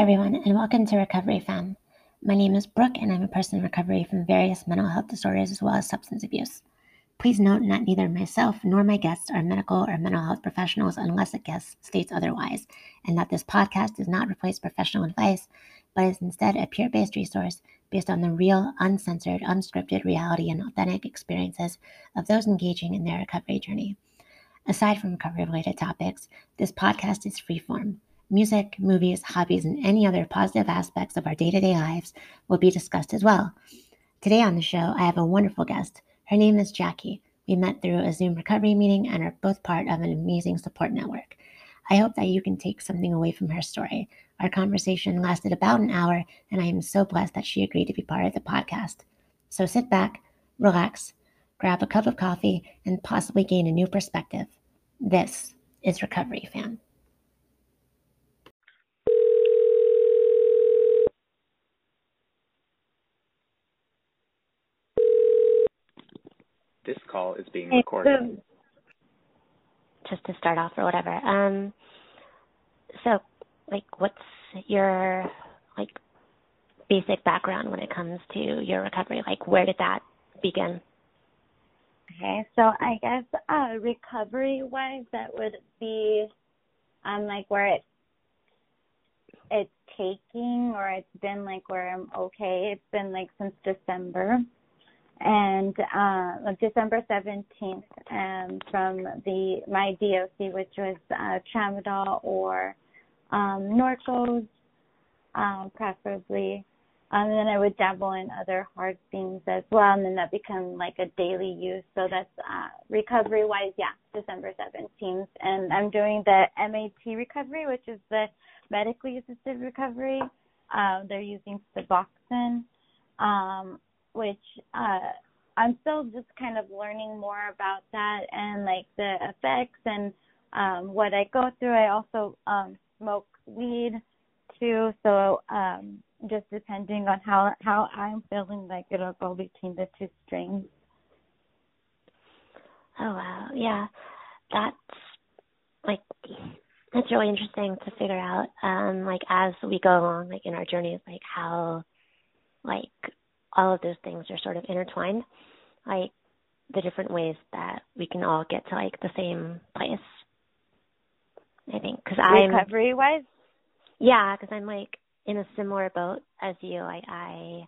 Everyone, and welcome to Recovery Fam. My name is Brooke, and I'm a person in recovery from various mental health disorders as well as substance abuse. Please note that neither myself nor my guests are medical or mental health professionals unless a guest states otherwise, and that this podcast does not replace professional advice, but is instead a peer based resource based on the real, uncensored, unscripted reality and authentic experiences of those engaging in their recovery journey. Aside from recovery related topics, this podcast is freeform music, movies, hobbies, and any other positive aspects of our day to day lives will be discussed as well. Today on the show, I have a wonderful guest. Her name is Jackie. We met through a Zoom recovery meeting and are both part of an amazing support network. I hope that you can take something away from her story. Our conversation lasted about an hour, and I am so blessed that she agreed to be part of the podcast. So sit back, relax, grab a cup of coffee, and possibly gain a new perspective. This is Recovery Fam. This call is being recorded. Just to start off or whatever. Um so like what's your like basic background when it comes to your recovery? Like where did that begin? Okay, so I guess uh recovery wise that would be um like where it it's taking or it's been like where I'm okay. It's been like since December and uh, December 17th um, from the my DOC, which was uh, tramadol or um, Norcos, um, preferably. Um, and then I would dabble in other hard things as well, and then that become like a daily use. So that's uh, recovery wise, yeah, December 17th. And I'm doing the MAT recovery, which is the medically assisted recovery. Uh, they're using Suboxone. Um, which uh I'm still just kind of learning more about that and like the effects and um what I go through. I also um smoke weed too, so um just depending on how how I'm feeling like it'll go between the two strains. Oh wow. Yeah. That's like that's really interesting to figure out um like as we go along like in our journeys like how like all of those things are sort of intertwined, like the different ways that we can all get to like the same place. I think because I'm recovery wise. Yeah, because I'm like in a similar boat as you. Like I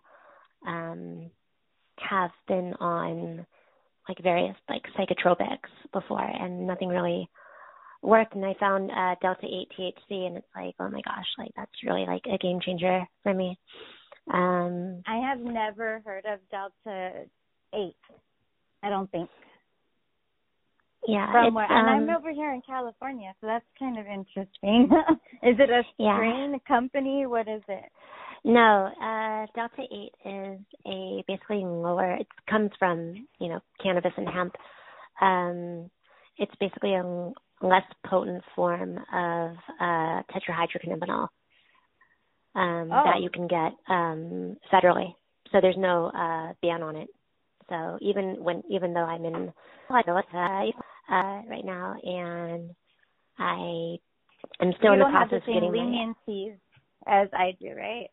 um have been on like various like psychotropics before, and nothing really worked. And I found uh, Delta Eight THC, and it's like, oh my gosh, like that's really like a game changer for me. Um, I have never heard of Delta Eight. I don't think. Yeah, from where, and um, I'm over here in California, so that's kind of interesting. is it a strain yeah. company? What is it? No, uh, Delta Eight is a basically lower. It comes from you know cannabis and hemp. Um, it's basically a less potent form of uh, tetrahydrocannabinol um, oh. that you can get um, federally. So there's no uh, ban on it. So even when even though I'm in uh, right now and I am still you in the process have the same of getting leniencies as I do, right?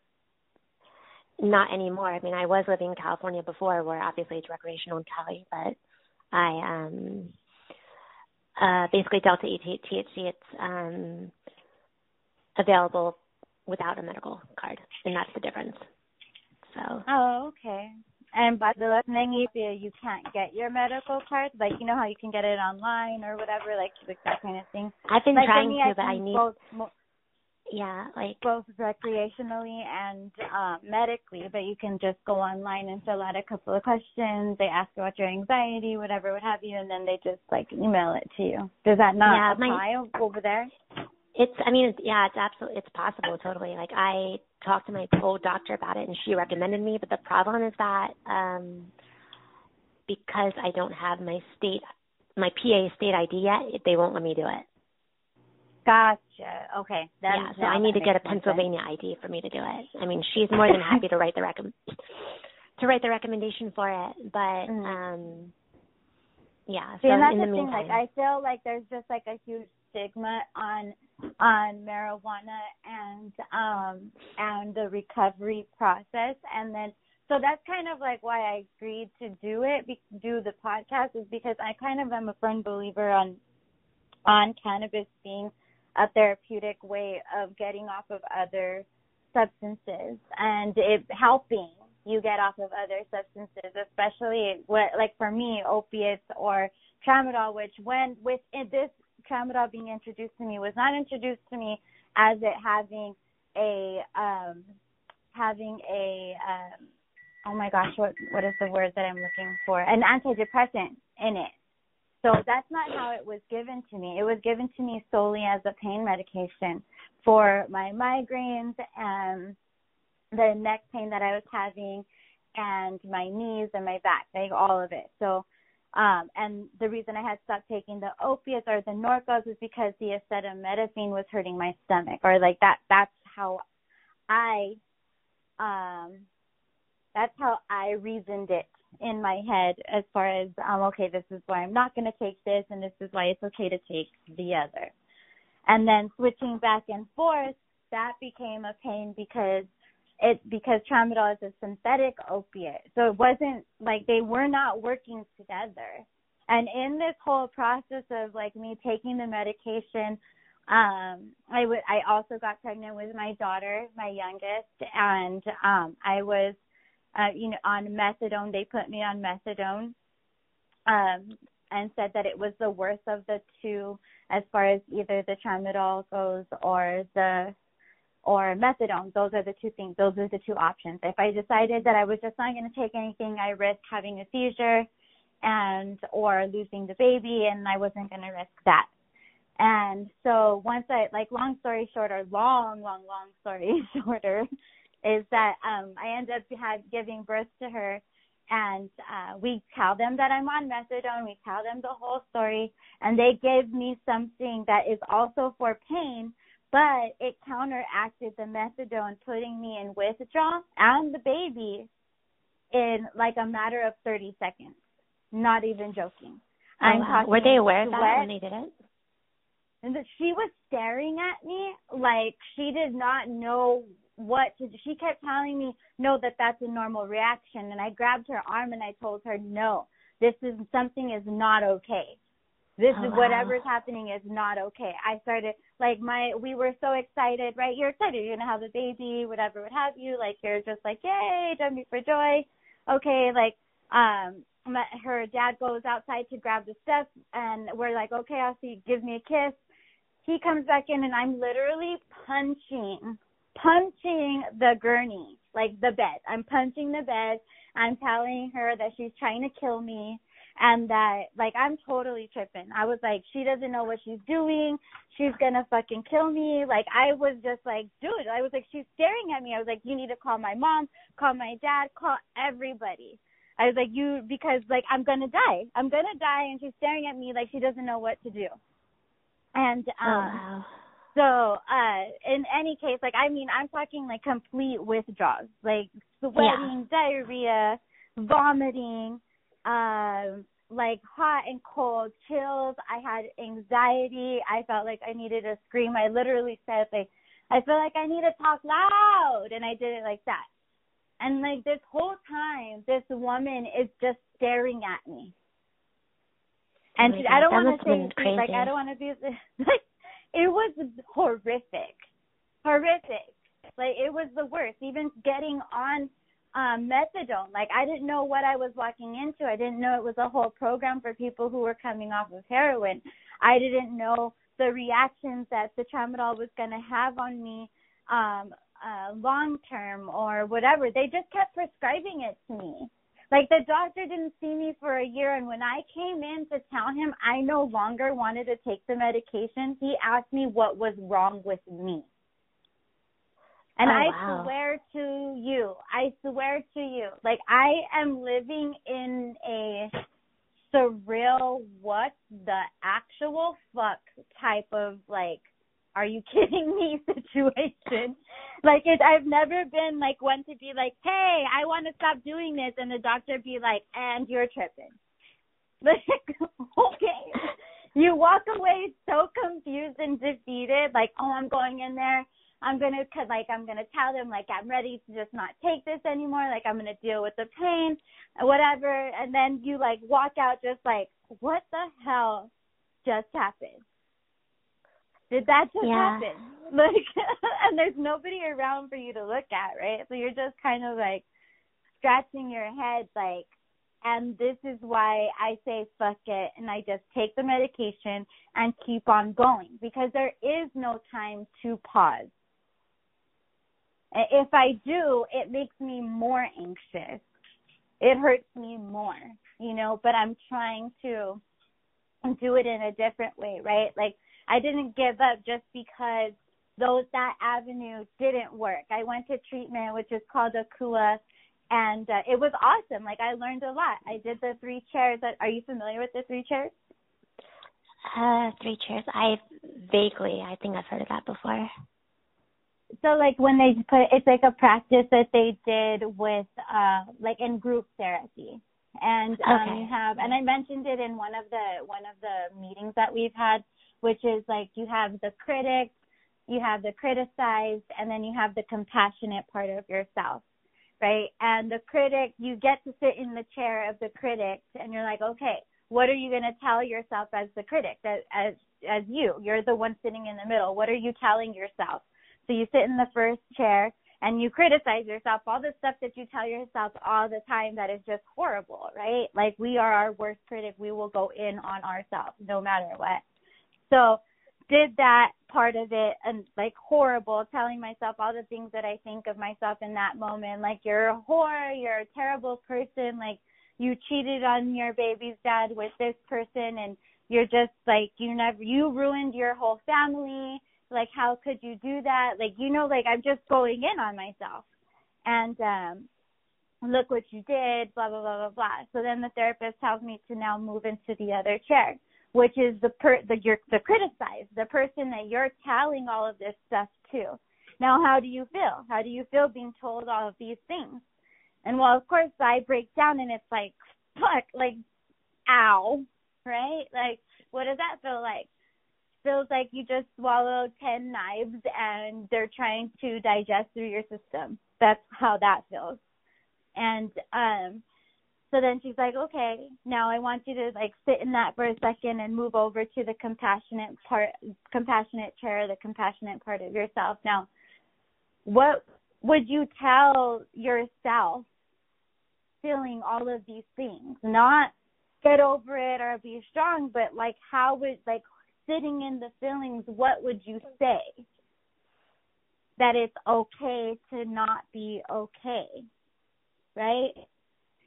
Not anymore. I mean, I was living in California before, where obviously it's recreational in Cali, but I um uh basically Delta THC. It's um available without a medical card, and that's the difference. So. Oh, okay. And but the thing if you you can't get your medical card, like you know how you can get it online or whatever, like like that kind of thing. I've been like trying me, to, but I need. Both, yeah, like both recreationally and um, medically, but you can just go online and fill out a couple of questions. They ask about your anxiety, whatever, what have you, and then they just like email it to you. Does that not yeah, apply my, over there? It's, I mean, yeah, it's absolutely, it's possible, totally. Like I talked to my old doctor about it, and she recommended me. But the problem is that um because I don't have my state, my PA state ID yet, they won't let me do it. Gotcha. Okay. That, yeah, so I need to get a Pennsylvania sense. ID for me to do it. I mean, she's more than happy to write the recom to write the recommendation for it, but mm-hmm. um yeah. See, so and that's in the, the meantime, thing. Like, I feel like there's just like a huge stigma on on marijuana and um and the recovery process. And then so that's kind of like why I agreed to do it do the podcast is because I kind of am a firm believer on on cannabis being a therapeutic way of getting off of other substances and it helping you get off of other substances, especially what like for me, opiates or tramadol, which when with this tramadol being introduced to me was not introduced to me as it having a um having a um oh my gosh, what what is the word that I'm looking for? An antidepressant in it. So that's not how it was given to me. It was given to me solely as a pain medication for my migraines and the neck pain that I was having and my knees and my back, like all of it. So um and the reason I had stopped taking the opiates or the Norcos is because the acetaminophen was hurting my stomach or like that that's how I um that's how I reasoned it in my head as far as um okay this is why I'm not going to take this and this is why it's okay to take the other. And then switching back and forth that became a pain because it because tramadol is a synthetic opiate. So it wasn't like they were not working together. And in this whole process of like me taking the medication, um I would I also got pregnant with my daughter, my youngest, and um I was uh you know on methadone. They put me on methadone. Um and said that it was the worst of the two as far as either the tramadol goes or the or methadone. Those are the two things. Those are the two options. If I decided that I was just not going to take anything, I risked having a seizure and or losing the baby, and I wasn't going to risk that. And so once I like long story short or long, long, long story shorter is that um I ended up had giving birth to her and uh we tell them that I'm on methadone, we tell them the whole story and they give me something that is also for pain but it counteracted the methadone putting me in withdrawal and the baby in like a matter of 30 seconds. Not even joking. Oh, I'm wow. Were they aware of that when they did it? And that she was staring at me like she did not know what to do. She kept telling me, no, that that's a normal reaction. And I grabbed her arm and I told her, no, this is something is not okay this oh, is whatever's wow. happening is not okay. I started like my we were so excited, right? You're excited, you're gonna have a baby, whatever would have you, like you're just like, Yay, jumping for joy. Okay, like um my, her dad goes outside to grab the stuff and we're like, Okay, I'll see Give me a kiss. He comes back in and I'm literally punching punching the gurney, like the bed. I'm punching the bed. I'm telling her that she's trying to kill me and that like I'm totally tripping. I was like, she doesn't know what she's doing. She's gonna fucking kill me. Like I was just like, dude, I was like, she's staring at me. I was like, you need to call my mom, call my dad, call everybody. I was like, you because like I'm gonna die. I'm gonna die, and she's staring at me like she doesn't know what to do. And oh, um, oh, wow. so uh in any case, like I mean, I'm talking like complete withdrawals, like sweating, yeah. diarrhea, vomiting um like hot and cold chills. I had anxiety. I felt like i needed to scream. I literally said like i feel like i need to talk loud. And i did it like that. And like this whole time this woman is just staring at me. And oh she, i don't want to say like i don't want to be like it was horrific. Horrific. Like it was the worst. Even getting on um, methadone. Like I didn't know what I was walking into. I didn't know it was a whole program for people who were coming off of heroin. I didn't know the reactions that the tramadol was going to have on me um, uh, long term or whatever. They just kept prescribing it to me. Like the doctor didn't see me for a year, and when I came in to tell him I no longer wanted to take the medication, he asked me what was wrong with me. And oh, I wow. swear to you, I swear to you, like I am living in a surreal, what the actual fuck type of like, are you kidding me situation. like it, I've never been like one to be like, hey, I want to stop doing this, and the doctor be like, and you're tripping. Like, okay. you walk away so confused and defeated, like, oh, I'm going in there. I'm gonna like I'm gonna tell them like I'm ready to just not take this anymore. Like I'm gonna deal with the pain, whatever. And then you like walk out just like, what the hell just happened? Did that just yeah. happen? Like, and there's nobody around for you to look at, right? So you're just kind of like scratching your head, like, and this is why I say fuck it and I just take the medication and keep on going because there is no time to pause. If I do, it makes me more anxious. It hurts me more, you know, but I'm trying to do it in a different way, right? Like I didn't give up just because those that avenue didn't work. I went to treatment which is called Akua and uh, it was awesome. Like I learned a lot. I did the three chairs. That, are you familiar with the three chairs? Uh, three chairs. I vaguely, I think I've heard of that before. So like when they put, it's like a practice that they did with, uh, like in group therapy, and um, okay. you have, and I mentioned it in one of the one of the meetings that we've had, which is like you have the critic, you have the criticized, and then you have the compassionate part of yourself right? And the critic, you get to sit in the chair of the critic, and you're like, okay, what are you going to tell yourself as the critic, as, as as you? You're the one sitting in the middle. What are you telling yourself? So you sit in the first chair and you criticize yourself, all the stuff that you tell yourself all the time that is just horrible, right? Like we are our worst critic. We will go in on ourselves no matter what. So did that part of it and like horrible, telling myself all the things that I think of myself in that moment, like you're a whore, you're a terrible person, like you cheated on your baby's dad with this person and you're just like you never you ruined your whole family. Like how could you do that? Like you know, like I'm just going in on myself. And um look what you did, blah blah blah blah blah. So then the therapist tells me to now move into the other chair which is the per the you're the criticized, the person that you're telling all of this stuff to. Now, how do you feel? How do you feel being told all of these things? And well, of course, I break down and it's like, fuck, like, ow, right? Like, what does that feel like? Feels like you just swallowed 10 knives and they're trying to digest through your system. That's how that feels. And, um, so then she's like, okay, now I want you to like sit in that for a second and move over to the compassionate part, compassionate chair, the compassionate part of yourself. Now, what would you tell yourself feeling all of these things? Not get over it or be strong, but like how would like sitting in the feelings, what would you say? That it's okay to not be okay. Right?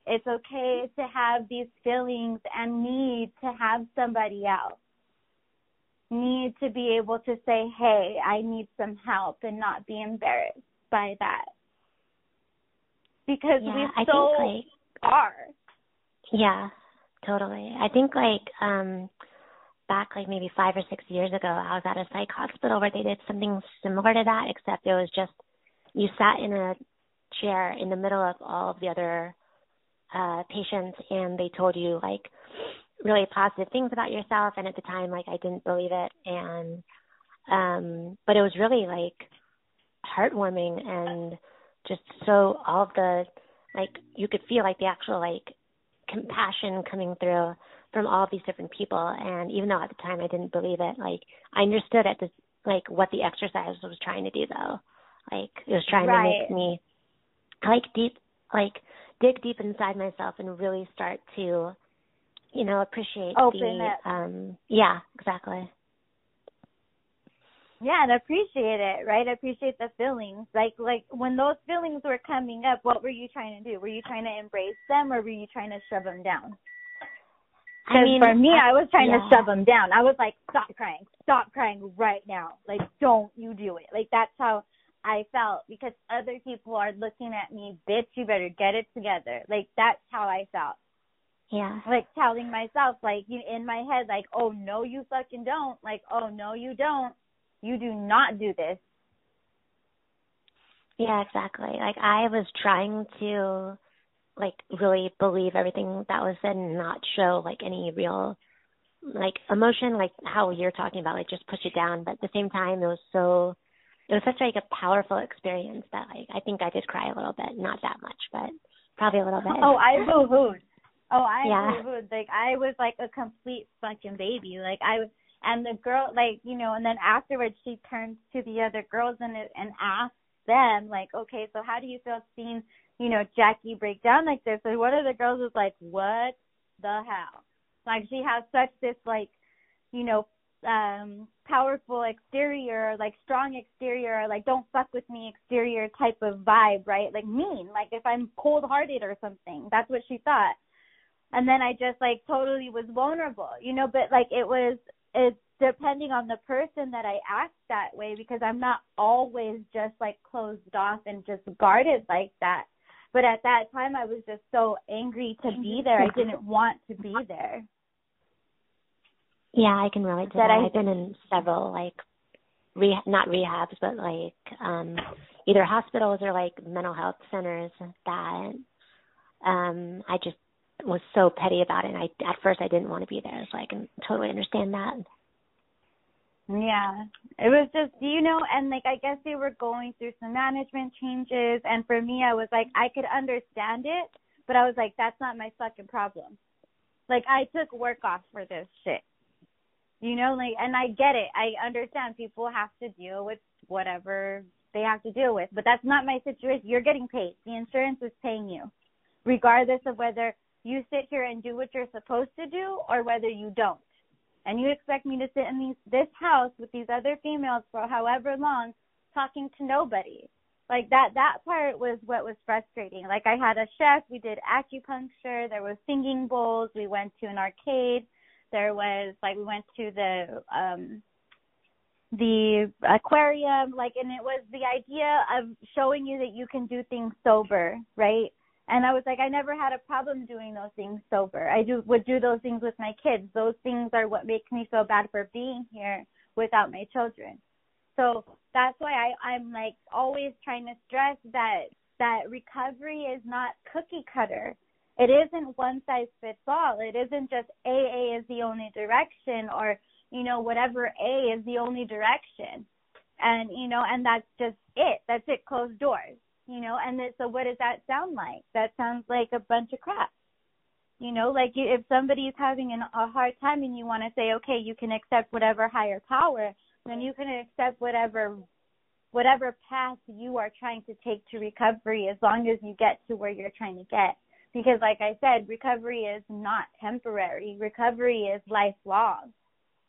It's okay to have these feelings and need to have somebody else. Need to be able to say, hey, I need some help and not be embarrassed by that. Because yeah, we I so think, like, are. Yeah, totally. I think like um back like maybe five or six years ago, I was at a psych hospital where they did something similar to that, except it was just you sat in a chair in the middle of all of the other uh patients and they told you like really positive things about yourself and at the time like I didn't believe it and um but it was really like heartwarming and just so all of the like you could feel like the actual like compassion coming through from all these different people and even though at the time I didn't believe it like I understood at the like what the exercise was trying to do though like it was trying right. to make me like deep like dig deep inside myself and really start to, you know, appreciate Open the it. um yeah, exactly. Yeah, and appreciate it, right? Appreciate the feelings. Like like when those feelings were coming up, what were you trying to do? Were you trying to embrace them or were you trying to shove them down? I mean, for me, I, I was trying yeah. to shove them down. I was like, "Stop crying! Stop crying right now! Like, don't you do it!" Like that's how I felt because other people are looking at me, bitch, you better get it together. Like that's how I felt. Yeah. Like telling myself, like you in my head, like, oh no, you fucking don't. Like, oh no, you don't. You do not do this. Yeah, exactly. Like I was trying to like really believe everything that was said and not show like any real like emotion, like how you're talking about, like just push it down. But at the same time, it was so, it was such like a powerful experience that like I think I did cry a little bit, not that much, but probably a little bit. Oh, I boo hooed. Oh, I yeah. boo hooed. Like I was like a complete fucking baby. Like I was, and the girl, like you know, and then afterwards she turns to the other girls and and asks them like, okay, so how do you feel seeing you know Jackie break down like this? And one of the girls was like, what the hell? Like she has such this like, you know, um powerful exterior, like strong exterior, like don't fuck with me exterior type of vibe, right? Like mean, like if I'm cold hearted or something. That's what she thought. And then I just like totally was vulnerable, you know, but like it was it's depending on the person that I act that way because I'm not always just like closed off and just guarded like that. But at that time I was just so angry to be there. I didn't want to be there. Yeah, I can relate to that. that. I've been in several like re not rehabs, but like um either hospitals or like mental health centers that um I just was so petty about it. And I at first I didn't want to be there, so I can totally understand that. Yeah, it was just you know, and like I guess they were going through some management changes, and for me, I was like I could understand it, but I was like that's not my fucking problem. Like I took work off for this shit. You know, like, and I get it. I understand people have to deal with whatever they have to deal with, but that's not my situation. You're getting paid. The insurance is paying you, regardless of whether you sit here and do what you're supposed to do or whether you don't. And you expect me to sit in these, this house with these other females for however long talking to nobody. Like that, that part was what was frustrating. Like I had a chef, we did acupuncture, there was singing bowls, we went to an arcade, there was like we went to the um the aquarium like and it was the idea of showing you that you can do things sober right and i was like i never had a problem doing those things sober i do would do those things with my kids those things are what make me feel bad for being here without my children so that's why i i'm like always trying to stress that that recovery is not cookie cutter it isn't one size fits all. It isn't just AA is the only direction or, you know, whatever A is the only direction. And, you know, and that's just it. That's it, closed doors. You know, and then, so what does that sound like? That sounds like a bunch of crap. You know, like if somebody's having an, a hard time and you want to say, okay, you can accept whatever higher power, then you can accept whatever whatever path you are trying to take to recovery as long as you get to where you're trying to get because like I said, recovery is not temporary. Recovery is lifelong.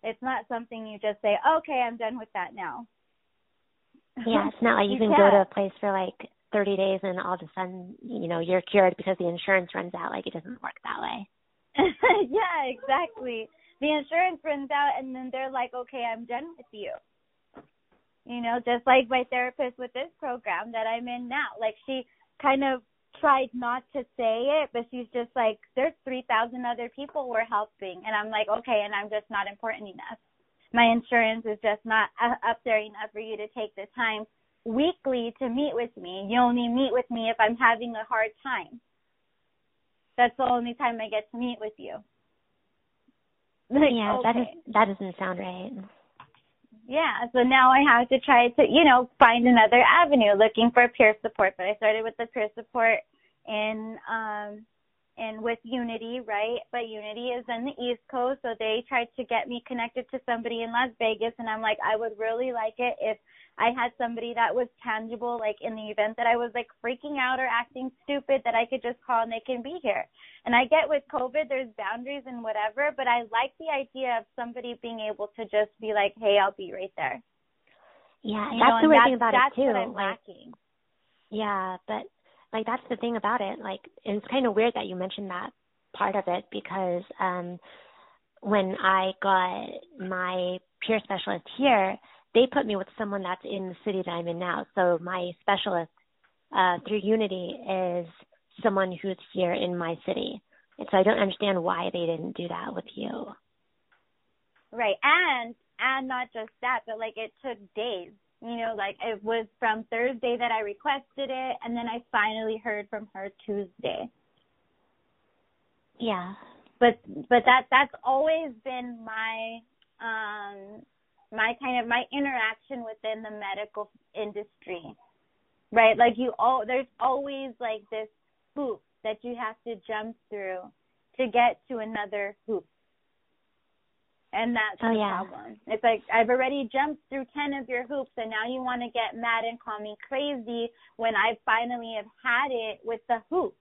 It's not something you just say, "Okay, I'm done with that now." Yeah, it's not like you, you can can go to a place for like 30 days and all of a sudden, you know, you're cured because the insurance runs out. Like it doesn't work that way. yeah, exactly. The insurance runs out and then they're like, "Okay, I'm done with you." You know, just like my therapist with this program that I'm in now. Like she kind of tried not to say it, but she's just like, there's 3,000 other people we're helping. And I'm like, okay, and I'm just not important enough. My insurance is just not uh, up there enough for you to take the time weekly to meet with me. You only meet with me if I'm having a hard time. That's the only time I get to meet with you. Like, yeah, okay. that is that doesn't sound right yeah, so now I have to try to, you know, find another avenue looking for peer support. But I started with the peer support in um and with Unity, right? But Unity is in the East Coast, so they tried to get me connected to somebody in Las Vegas and I'm like, I would really like it if I had somebody that was tangible, like in the event that I was like freaking out or acting stupid, that I could just call and they can be here. And I get with COVID, there's boundaries and whatever, but I like the idea of somebody being able to just be like, hey, I'll be right there. Yeah, you that's know, the weird thing about it too. What I'm like, lacking. Yeah, but like that's the thing about it. Like, it's kind of weird that you mentioned that part of it because um when I got my peer specialist here, they put me with someone that's in the city that I'm in now. So my specialist uh, through Unity is someone who's here in my city. And so I don't understand why they didn't do that with you. Right. And and not just that, but like it took days. You know, like it was from Thursday that I requested it and then I finally heard from her Tuesday. Yeah. but but that that's always been my um my kind of my interaction within the medical industry right like you all there's always like this hoop that you have to jump through to get to another hoop and that's oh, the yeah. problem. It's like I've already jumped through ten of your hoops, and now you want to get mad and call me crazy when I finally have had it with the hoops.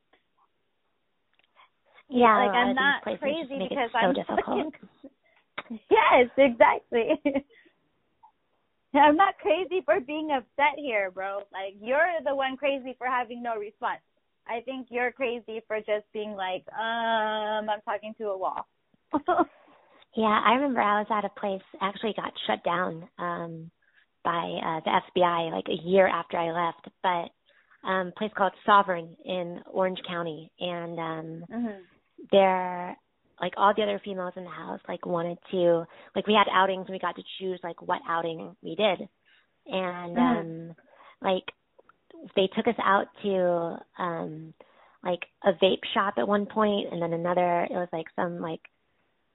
Yeah, like I'm not crazy because so I'm difficult. Fucking... yes, exactly. I'm not crazy for being upset here, bro. Like you're the one crazy for having no response. I think you're crazy for just being like, um, I'm talking to a wall. yeah, I remember I was at a place actually got shut down um by uh the FBI like a year after I left, but um a place called Sovereign in Orange County and um mm-hmm there like all the other females in the house like wanted to like we had outings and we got to choose like what outing we did and mm-hmm. um like they took us out to um like a vape shop at one point and then another it was like some like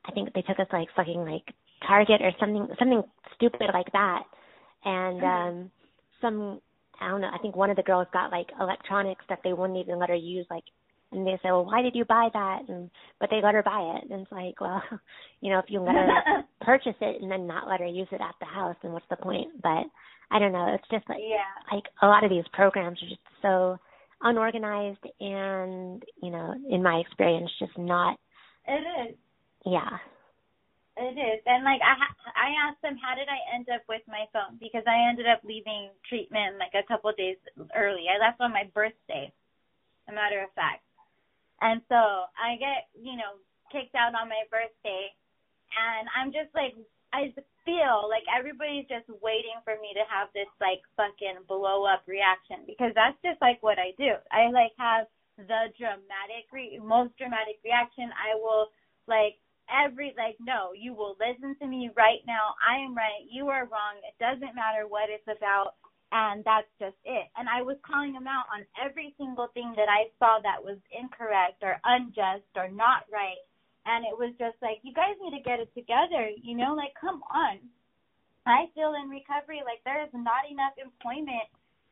I think they took us like fucking like Target or something something stupid like that. And mm-hmm. um some I don't know, I think one of the girls got like electronics that they wouldn't even let her use like and they say, well, why did you buy that? And but they let her buy it, and it's like, well, you know, if you let her purchase it and then not let her use it at the house, then what's the point? But I don't know. It's just like yeah. like a lot of these programs are just so unorganized, and you know, in my experience, just not. It is. Yeah. It is, and like I, I asked them, how did I end up with my phone? Because I ended up leaving treatment like a couple of days early. I left on my birthday, a matter of fact. And so I get, you know, kicked out on my birthday and I'm just like I feel like everybody's just waiting for me to have this like fucking blow up reaction because that's just like what I do. I like have the dramatic re- most dramatic reaction. I will like every like no, you will listen to me right now. I am right, you are wrong. It doesn't matter what it's about and that's just it. And I was calling him out on every single thing that I saw that was incorrect or unjust or not right. And it was just like, you guys need to get it together, you know, like come on. I feel in recovery like there is not enough employment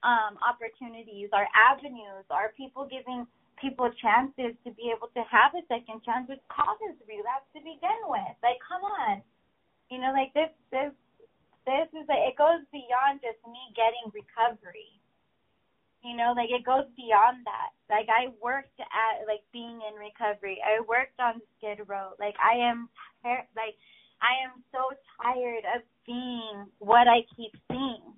um opportunities or avenues or people giving people chances to be able to have a second chance with causes relapse to begin with. Like come on. You know, like this this this is like it goes beyond just me getting recovery. You know, like it goes beyond that. Like I worked at like being in recovery. I worked on Skid Row. Like I am like I am so tired of seeing what I keep seeing.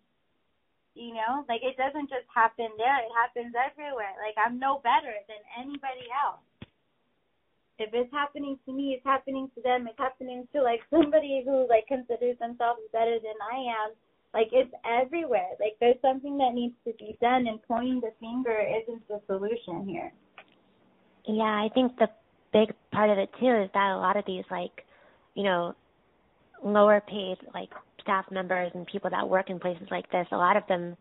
You know, like it doesn't just happen there, it happens everywhere. Like I'm no better than anybody else if it's happening to me, it's happening to them. It's happening to like somebody who like considers themselves better than I am. Like it's everywhere. Like there's something that needs to be done, and pointing the finger isn't the solution here. Yeah, I think the big part of it too is that a lot of these like, you know, lower paid like staff members and people that work in places like this, a lot of them,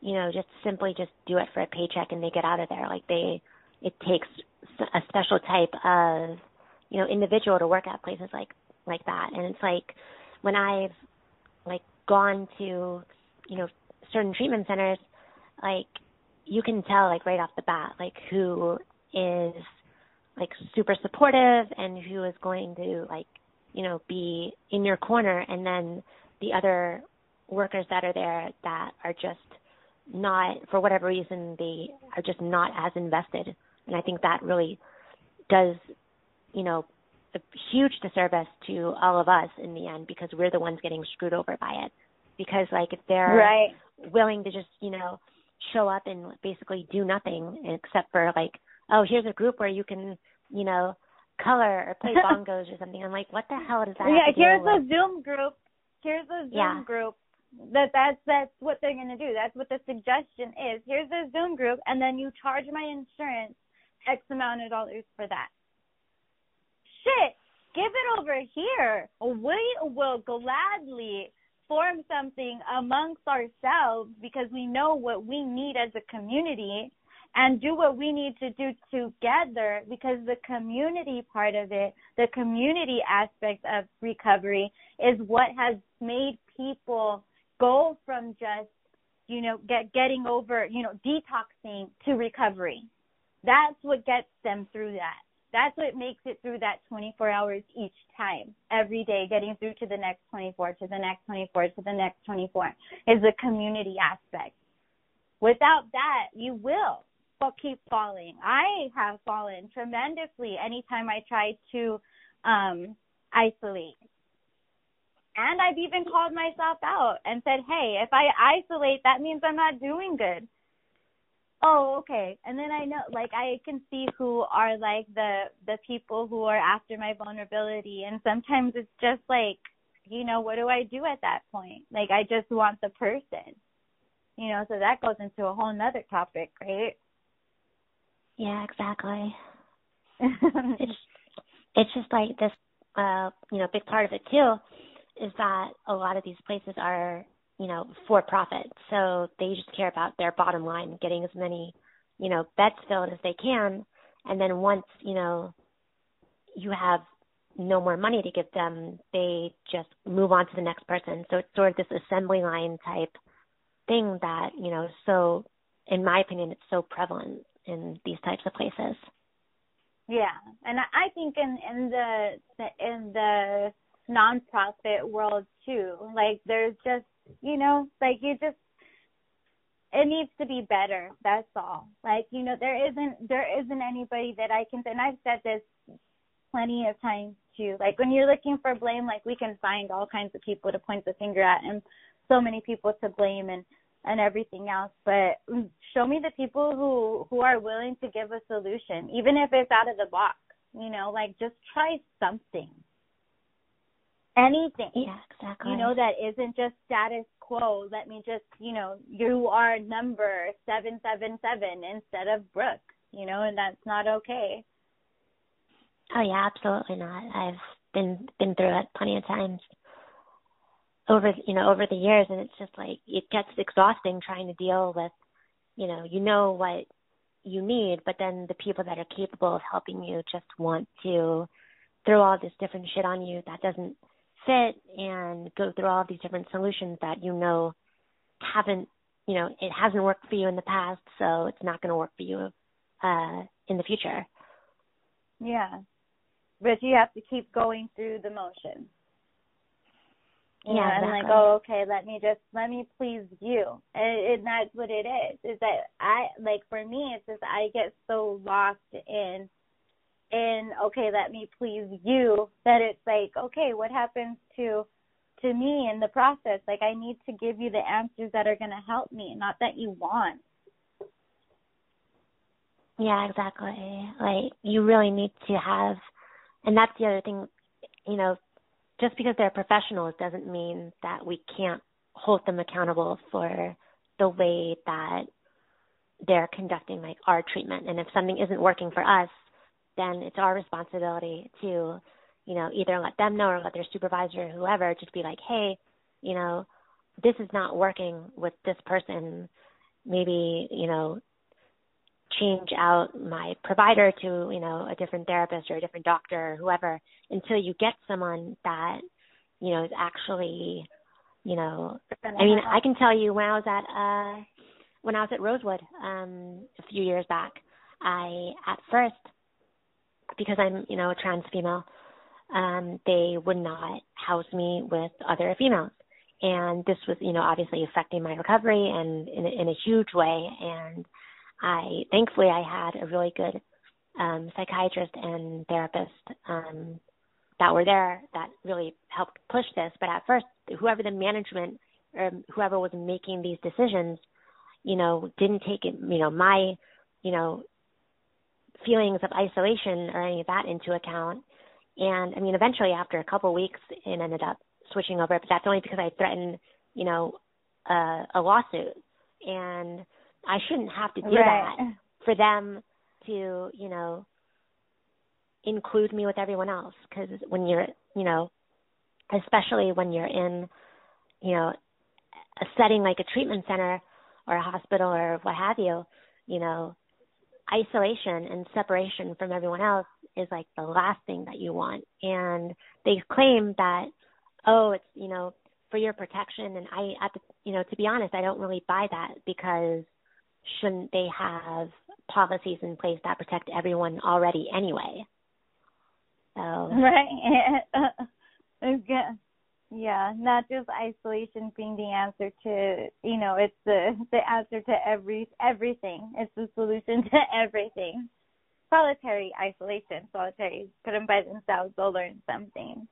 you know, just simply just do it for a paycheck and they get out of there. Like they it takes a special type of you know individual to work at places like like that and it's like when i've like gone to you know certain treatment centers like you can tell like right off the bat like who is like super supportive and who is going to like you know be in your corner and then the other workers that are there that are just not for whatever reason they are just not as invested and I think that really does, you know, a huge disservice to all of us in the end because we're the ones getting screwed over by it. Because like if they're right. willing to just, you know, show up and basically do nothing except for like, oh, here's a group where you can, you know, color or play bongos or something. I'm like, what the hell does that? Yeah, here's a Zoom group. Here's a Zoom yeah. group. That that's that's what they're gonna do. That's what the suggestion is. Here's a Zoom group, and then you charge my insurance X amount of dollars for that. Shit, give it over here. We will gladly form something amongst ourselves because we know what we need as a community and do what we need to do together because the community part of it, the community aspect of recovery is what has made people go from just, you know, get getting over, you know, detoxing to recovery. That's what gets them through that. That's what makes it through that 24 hours each time, every day, getting through to the next 24, to the next 24, to the next 24, is the community aspect. Without that, you will keep falling. I have fallen tremendously anytime I try to um, isolate. And I've even called myself out and said, hey, if I isolate, that means I'm not doing good. Oh okay. And then i know like i can see who are like the the people who are after my vulnerability. And sometimes it's just like you know what do i do at that point? Like i just want the person. You know so that goes into a whole nother topic right yeah exactly it's it's just like this uh you know big part of it too is that a lot of these places are you know, for profit. So they just care about their bottom line, getting as many, you know, beds filled as they can. And then once, you know, you have no more money to give them, they just move on to the next person. So it's sort of this assembly line type thing that, you know, so in my opinion, it's so prevalent in these types of places. Yeah, and I think in in the, in the nonprofit world too, like there's just you know, like you just it needs to be better. That's all. Like, you know, there isn't there isn't anybody that I can and I've said this plenty of times too. Like when you're looking for blame, like we can find all kinds of people to point the finger at and so many people to blame and and everything else. But mm, show me the people who who are willing to give a solution, even if it's out of the box. You know, like just try something anything. Yeah, exactly. You know, that isn't just status quo. Let me just, you know, you are number 777 instead of Brooke, you know, and that's not okay. Oh yeah, absolutely not. I've been been through it plenty of times over you know over the years and it's just like it gets exhausting trying to deal with you know you know what you need but then the people that are capable of helping you just want to throw all this different shit on you that doesn't fit and go through all these different solutions that you know haven't you know it hasn't worked for you in the past so it's not going to work for you uh in the future. Yeah. But you have to keep going through the motions you yeah, know, and like, oh, okay, let me just let me please you, and, and that's what it is. Is that I like for me, it's just I get so lost in in okay let me please you that it's like okay what happens to to me in the process? Like i need to give you the answers that are going to help me not that you want. Yeah exactly. Like you really need to have and that's the other thing you know just because they're professionals doesn't mean that we can't hold them accountable for the way that they're conducting like our treatment and if something isn't working for us then it's our responsibility to, you know, either let them know or let their supervisor or whoever just be like, hey, you know, this is not working with this person. Maybe, you know, change out my provider to, you know, a different therapist or a different doctor or whoever until you get someone that, you know, is actually, you know, I mean, I can tell you when I was at, uh, when I was at Rosewood, um, a few years back, I, at first, because I'm, you know, a trans female, um, they would not house me with other females. And this was, you know, obviously affecting my recovery and in, in a huge way. And I, thankfully, I had a really good um, psychiatrist and therapist um, that were there that really helped push this. But at first, whoever the management or whoever was making these decisions, you know, didn't take it, you know, my, you know, feelings of isolation or any of that into account. And I mean, eventually, after a couple of weeks, it ended up switching over. But that's only because I threatened, you know, uh, a lawsuit, and I shouldn't have to do right. that for them to, you know, include me with everyone else. Because when you're, you know, especially when you're in, you know, a setting like a treatment center or a hospital or what have you, you know, isolation and separation from everyone else is like the last thing that you want. And they claim that, oh, it's, you know, for your protection. And I, at the, you know, to be honest, I don't really buy that because shouldn't they have policies in place that protect everyone already anyway? So. Right. Yeah, not just isolation being the answer to, you know, it's the the answer to every everything. It's the solution to everything. Solitary isolation, solitary. Put them by themselves, they'll learn something.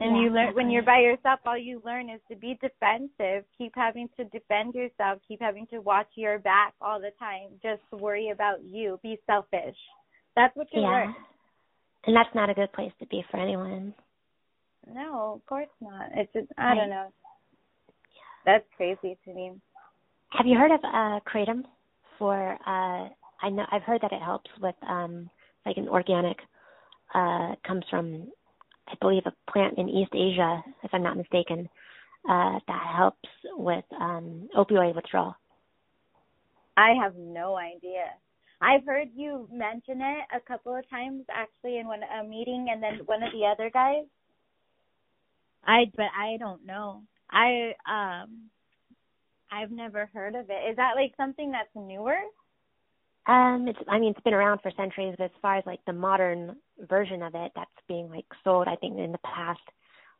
And yeah, you learn when you're by yourself, all you learn is to be defensive. Keep having to defend yourself. Keep having to watch your back all the time. Just worry about you. Be selfish. That's what you yeah. learn. And that's not a good place to be for anyone. No, of course not. It's just I don't know. That's crazy to me. Have you heard of uh kratom for uh I know I've heard that it helps with um like an organic uh comes from I believe a plant in East Asia, if I'm not mistaken, uh that helps with um opioid withdrawal. I have no idea. I've heard you mention it a couple of times actually in one a meeting and then one of the other guys I but I don't know. I um I've never heard of it. Is that like something that's newer? Um, it's I mean it's been around for centuries, but as far as like the modern version of it that's being like sold, I think in the past,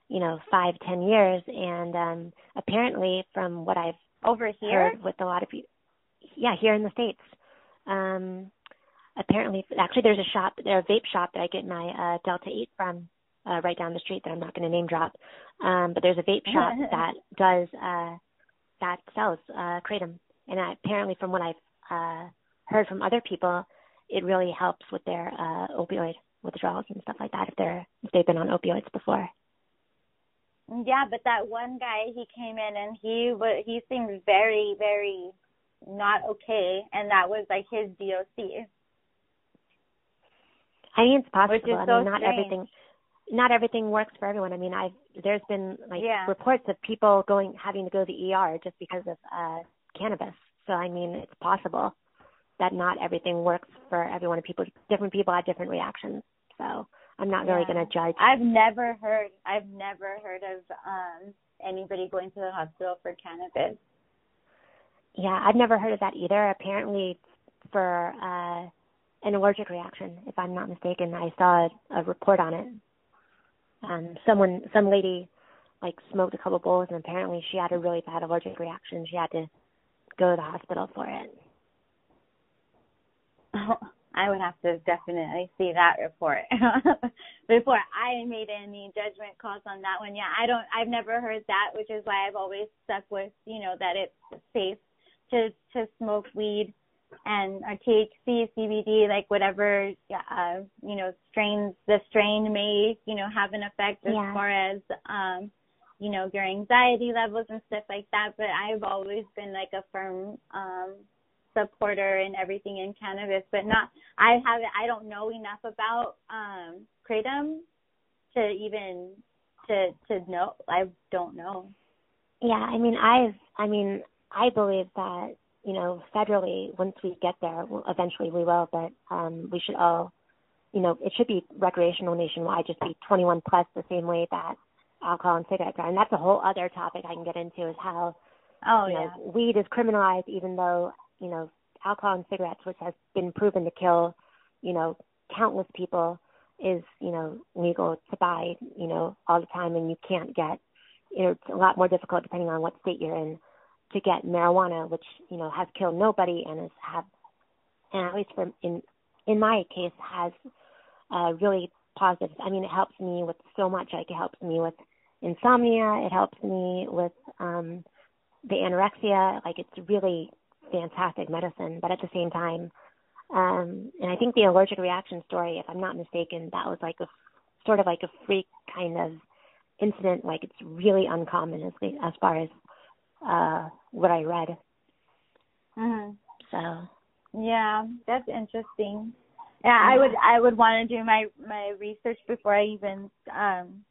you know, five ten years, and um apparently from what I've over here? heard with a lot of people, yeah, here in the states, um, apparently actually there's a shop, there's a vape shop that I get my uh Delta Eight from uh, right down the street that I'm not going to name drop. Um, but there's a vape shop that does uh, that sells uh, kratom, and I, apparently, from what I've uh, heard from other people, it really helps with their uh, opioid withdrawals and stuff like that if they're if they've been on opioids before. Yeah, but that one guy, he came in and he was he seemed very very not okay, and that was like his DOC. I mean, it's possible. I mean, not strange. everything not everything works for everyone. I mean, I've there's been like yeah. reports of people going having to go to the ER just because of uh cannabis. So I mean, it's possible that not everything works for everyone. People, different people have different reactions. So I'm not really going to judge. I've never heard. I've never heard of um anybody going to the hospital for cannabis. Yeah, I've never heard of that either. Apparently, for uh an allergic reaction, if I'm not mistaken, I saw a, a report on it um someone some lady like smoked a couple bowls and apparently she had a really bad allergic reaction she had to go to the hospital for it I would have to definitely see that report before I made any judgment calls on that one. Yeah, I don't. I've never heard that, which is why I've always stuck with you know that it's safe to to smoke weed and or THC, CBD, like whatever, uh, you know, strains the strain may, you know, have an effect as yeah. far as, um, you know, your anxiety levels and stuff like that. But I've always been like a firm um, supporter and everything in cannabis, but not. I haven't. I don't know enough about um, kratom to even to to know. I don't know. Yeah, I mean, I've. I mean, I believe that you know, federally, once we get there, eventually we will, but um, we should all, you know, it should be recreational nationwide, just be 21 plus the same way that alcohol and cigarettes are. And that's a whole other topic I can get into is how, oh, you yeah. know, weed is criminalized even though, you know, alcohol and cigarettes, which has been proven to kill, you know, countless people, is, you know, legal to buy, you know, all the time and you can't get, you know, it's a lot more difficult depending on what state you're in to get marijuana, which you know has killed nobody and has have, and at least for in in my case has uh, really positive. I mean, it helps me with so much. Like it helps me with insomnia. It helps me with um, the anorexia. Like it's really fantastic medicine. But at the same time, um, and I think the allergic reaction story, if I'm not mistaken, that was like a sort of like a freak kind of incident. Like it's really uncommon as as far as uh what I read. Mm-hmm. So yeah, that's interesting. Yeah, I would I would want to do my my research before I even um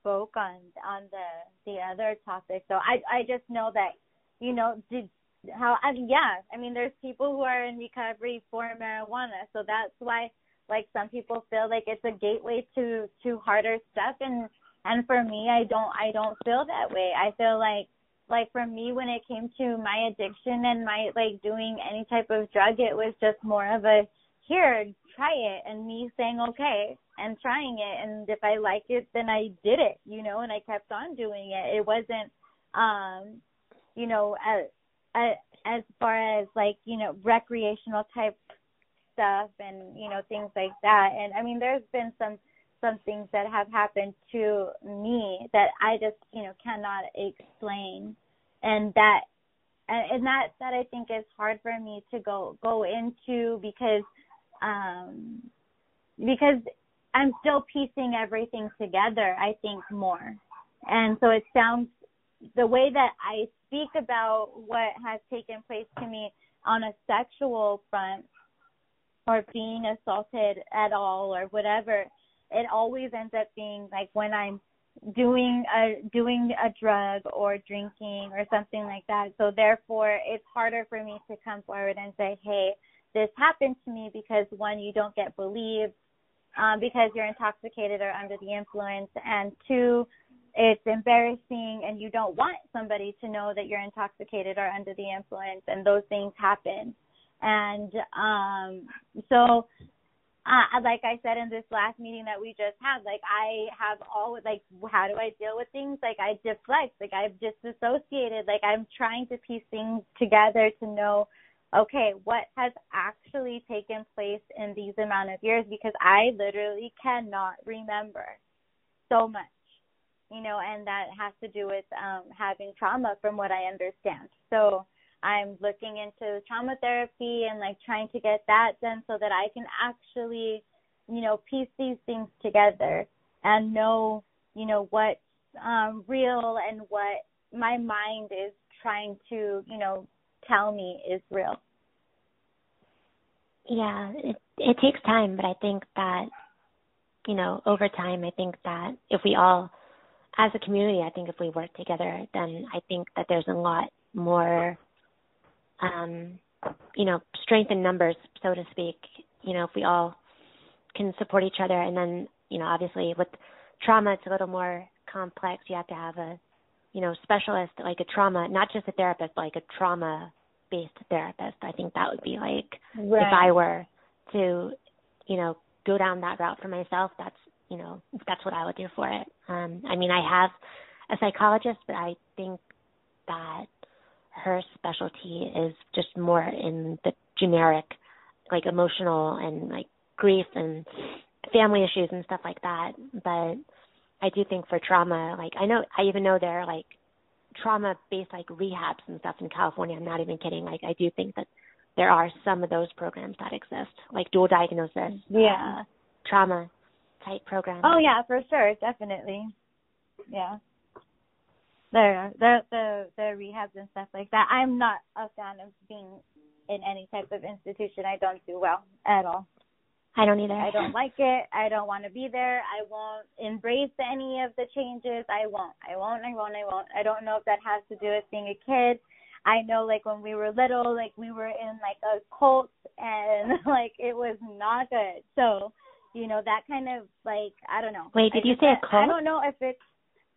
spoke on on the the other topic. So I I just know that you know did how I mean, yeah, I mean there's people who are in recovery for marijuana, so that's why like some people feel like it's a gateway to to harder stuff and and for me I don't I don't feel that way. I feel like like for me when it came to my addiction and my like doing any type of drug it was just more of a here try it and me saying okay and trying it and if I like it then I did it you know and I kept on doing it it wasn't um you know as as, far as like you know recreational type stuff and you know things like that. And I mean there's been some some things that have happened to me that I just you know cannot explain. And that and that that I think is hard for me to go go into because um because I'm still piecing everything together I think more. And so it sounds the way that I speak about what has taken place to me on a sexual front or being assaulted at all or whatever it always ends up being like when I'm doing a doing a drug or drinking or something like that. So therefore it's harder for me to come forward and say, Hey, this happened to me because one, you don't get believed um, because you're intoxicated or under the influence and two, it's embarrassing and you don't want somebody to know that you're intoxicated or under the influence and those things happen. And um so uh, like I said in this last meeting that we just had, like I have all like how do I deal with things? Like I deflect, like I've disassociated, like I'm trying to piece things together to know, okay, what has actually taken place in these amount of years because I literally cannot remember so much, you know, and that has to do with um having trauma from what I understand. So I'm looking into trauma therapy and like trying to get that done so that I can actually, you know, piece these things together and know, you know, what's um, real and what my mind is trying to, you know, tell me is real. Yeah, it it takes time, but I think that you know, over time I think that if we all as a community, I think if we work together, then I think that there's a lot more um, you know, strength in numbers, so to speak. You know, if we all can support each other, and then you know, obviously with trauma, it's a little more complex. You have to have a, you know, specialist like a trauma, not just a therapist, but like a trauma-based therapist. I think that would be like right. if I were to, you know, go down that route for myself. That's you know, that's what I would do for it. Um, I mean, I have a psychologist, but I think that her specialty is just more in the generic, like emotional and like grief and family issues and stuff like that. But I do think for trauma, like I know, I even know there are like trauma based like rehabs and stuff in California. I'm not even kidding. Like I do think that there are some of those programs that exist, like dual diagnosis, yeah, uh, trauma type programs. Oh yeah, for sure, definitely. Yeah the the the the rehabs and stuff like that. I'm not a fan of being in any type of institution. I don't do well at all. I don't either. I don't like it. I don't want to be there. I won't embrace any of the changes. I won't. I won't. I won't. I won't. I don't know if that has to do with being a kid. I know like when we were little, like we were in like a cult and like it was not good. So, you know, that kind of like I don't know. Wait, did I you say a cult? I don't know if it's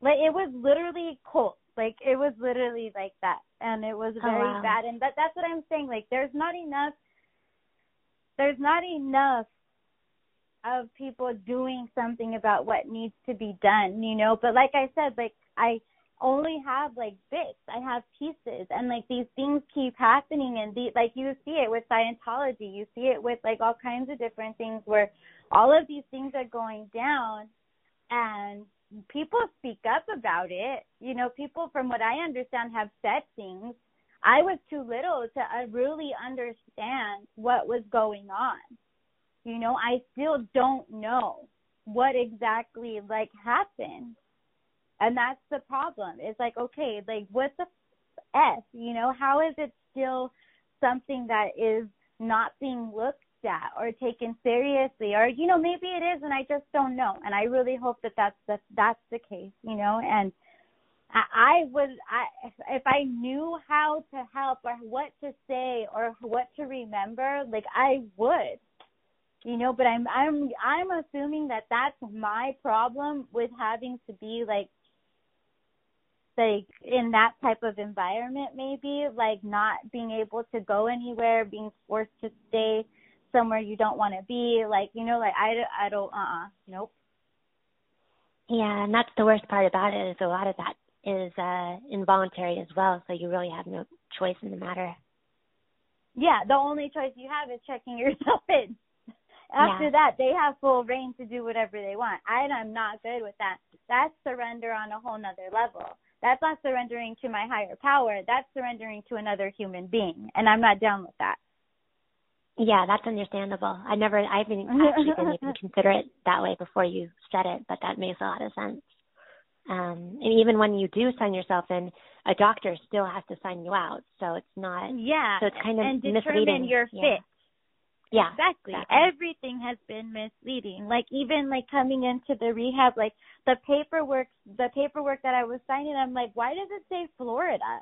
like it was literally cult. Like it was literally like that, and it was oh, very oh, wow. bad. And that that's what I'm saying. Like there's not enough. There's not enough of people doing something about what needs to be done, you know. But like I said, like I only have like bits. I have pieces, and like these things keep happening. And the like you see it with Scientology, you see it with like all kinds of different things where all of these things are going down, and people speak up about it. You know, people from what I understand have said things. I was too little to uh, really understand what was going on. You know, I still don't know what exactly like happened. And that's the problem. It's like, okay, like what the f, you know, how is it still something that is not being looked at or taken seriously or you know maybe it is and I just don't know and I really hope that that's that that's the case you know and I, I would I if I knew how to help or what to say or what to remember, like I would. You know, but I'm I'm I'm assuming that that's my problem with having to be like like in that type of environment maybe like not being able to go anywhere being forced to stay somewhere you don't want to be like you know like i, I don't uh-uh nope yeah and that's the worst part about it is a lot of that is uh involuntary as well so you really have no choice in the matter yeah the only choice you have is checking yourself in after yeah. that they have full rein to do whatever they want I, i'm not good with that that's surrender on a whole nother level that's not surrendering to my higher power. That's surrendering to another human being. And I'm not down with that. Yeah, that's understandable. I never, I haven't actually didn't even consider it that way before you said it, but that makes a lot of sense. Um, and even when you do sign yourself in, a doctor still has to sign you out, so it's not. Yeah, so it's kind of and misleading. determine your fit. Yeah. Yeah, exactly. exactly. Everything has been misleading. Like even like coming into the rehab, like the paperwork, the paperwork that I was signing, I'm like, why does it say Florida?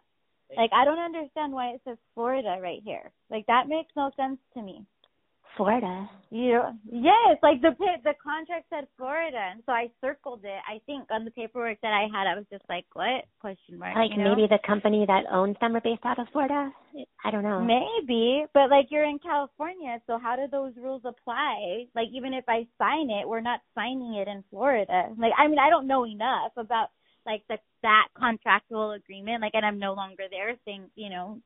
Like I don't understand why it says Florida right here. Like that makes no sense to me. Florida. Yeah. Yes, like the the contract said Florida, and so I circled it. I think on the paperwork that I had, I was just like, "What?" Question mark. Like you know? maybe the company that owns them are based out of Florida. I don't know. Maybe, but like you're in California, so how do those rules apply? Like even if I sign it, we're not signing it in Florida. Like I mean, I don't know enough about like the that contractual agreement. Like, and I'm no longer there. Saying, you know,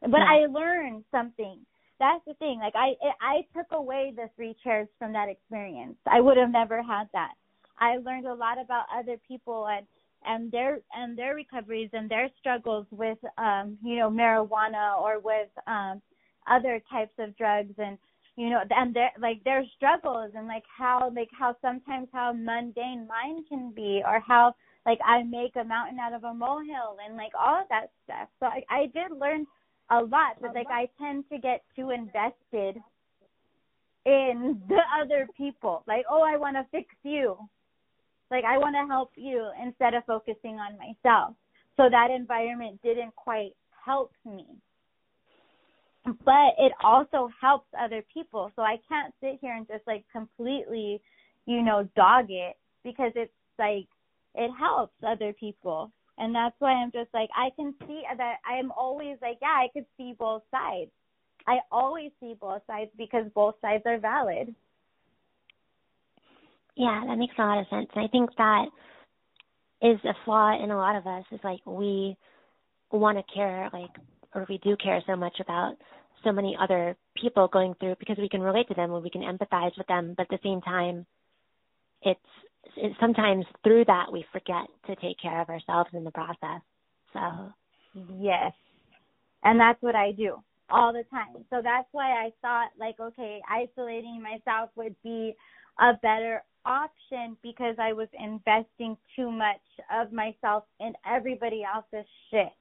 but Yeah. I learned something that's the thing. Like I I took away the three chairs from that experience. I would have never had that. I learned a lot about other people and and their and their recoveries and their struggles with um you know marijuana or with um other types of drugs and you know and their like their struggles and like how like how sometimes how mundane mine can be or how like I make a mountain out of a molehill and like all of that stuff. So I I did learn a lot, but like I tend to get too invested in the other people. Like, oh, I want to fix you. Like, I want to help you instead of focusing on myself. So that environment didn't quite help me. But it also helps other people. So I can't sit here and just like completely, you know, dog it because it's like it helps other people and that's why I'm just like I can see that I am always like yeah I could see both sides. I always see both sides because both sides are valid. Yeah, that makes a lot of sense. And I think that is a flaw in a lot of us is like we want to care like or we do care so much about so many other people going through because we can relate to them and we can empathize with them, but at the same time it's it, sometimes through that we forget to take care of ourselves in the process. So yes, and that's what I do all the time. So that's why I thought like okay, isolating myself would be a better option because I was investing too much of myself in everybody else's shit.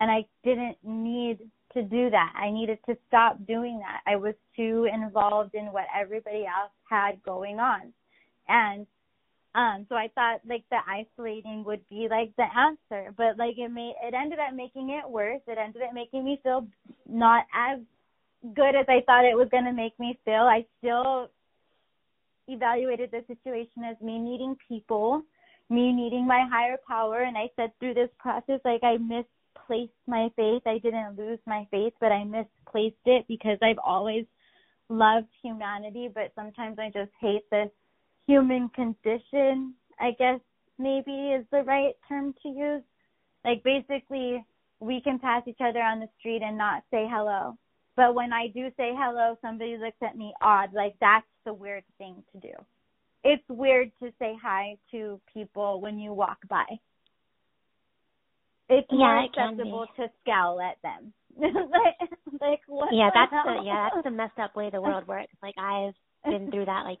And I didn't need to do that. I needed to stop doing that. I was too involved in what everybody else had going on. And um, so I thought like the isolating would be like the answer, but like it made it ended up making it worse. It ended up making me feel not as good as I thought it was to make me feel. I still evaluated the situation as me needing people, me needing my higher power, and I said through this process like I misplaced my faith. I didn't lose my faith, but I misplaced it because I've always loved humanity, but sometimes I just hate this human condition, I guess maybe is the right term to use. Like basically, we can pass each other on the street and not say hello. But when I do say hello, somebody looks at me odd. Like that's the weird thing to do. It's weird to say hi to people when you walk by. It's Yeah, more it acceptable to scowl at them. like, like what? yeah, that's the yeah, that's the messed up way the world works. Like I've been through that like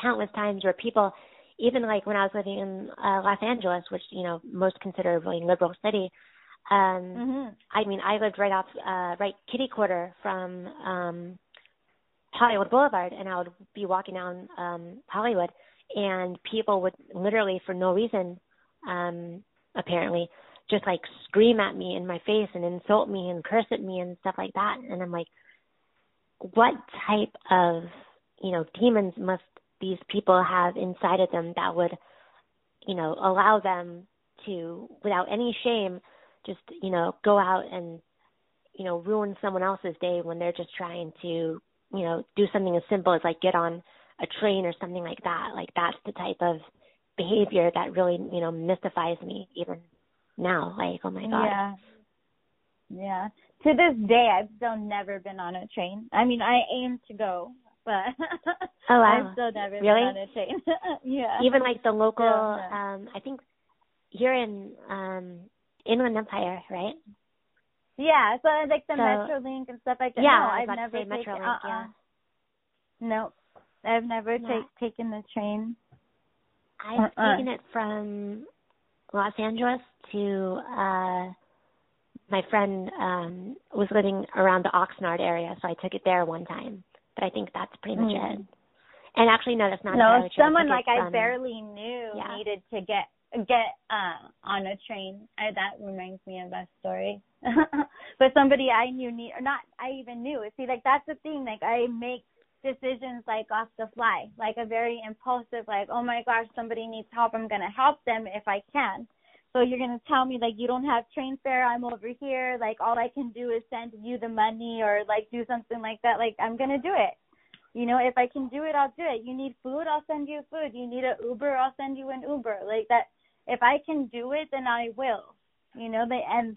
countless times where people even like when I was living in uh, Los Angeles, which you know most consider a really liberal city. Um Mhm. I mean, I lived right off uh right kitty quarter from um Hollywood Boulevard and I would be walking down um Hollywood and people would literally for no reason um apparently, just like scream at me in my face and insult me and curse at me and stuff like that. And I'm like, what type of, you know, demons must these people have inside of them that would, you know, allow them to, without any shame, just, you know, go out and, you know, ruin someone else's day when they're just trying to, you know, do something as simple as like get on a train or something like that. Like that's the type of behavior that really, you know, mystifies me even now. Like, oh my god. Yeah. Yeah. To this day, I've still never been on a train. I mean, I aim to go, but oh, wow. I'm still never really? on a train. yeah. Even like the local, yeah. um, I think you're in um Inland Empire, right? Yeah, so like the so, Metrolink and stuff like that. Yeah, no, I've never taken. Metrolink, uh-uh. yeah. No, I've never Yeah. take, taken the train. I've Uh-uh. taken it from Los Angeles to uh my friend um was living around the Oxnard area, so I took it there one time. But I think that's pretty much Mm. it. And actually no, that's not no, someone like I from- barely knew yeah. needed to get get uh on a train. I, that reminds me of that story. but somebody I knew need or not I even knew. See, like that's the thing. Like I make decisions like off the fly, like a very impulsive, like oh my gosh, somebody needs help. I'm gonna help them if I can. So you're gonna tell me like you don't have train fare. I'm over here. Like all I can do is send you the money or like do something like that. Like I'm gonna do it. You know, if I can do it, I'll do it. You need food, I'll send you food. You need an Uber, I'll send you an Uber. Like that. If I can do it, then I will. You know, they and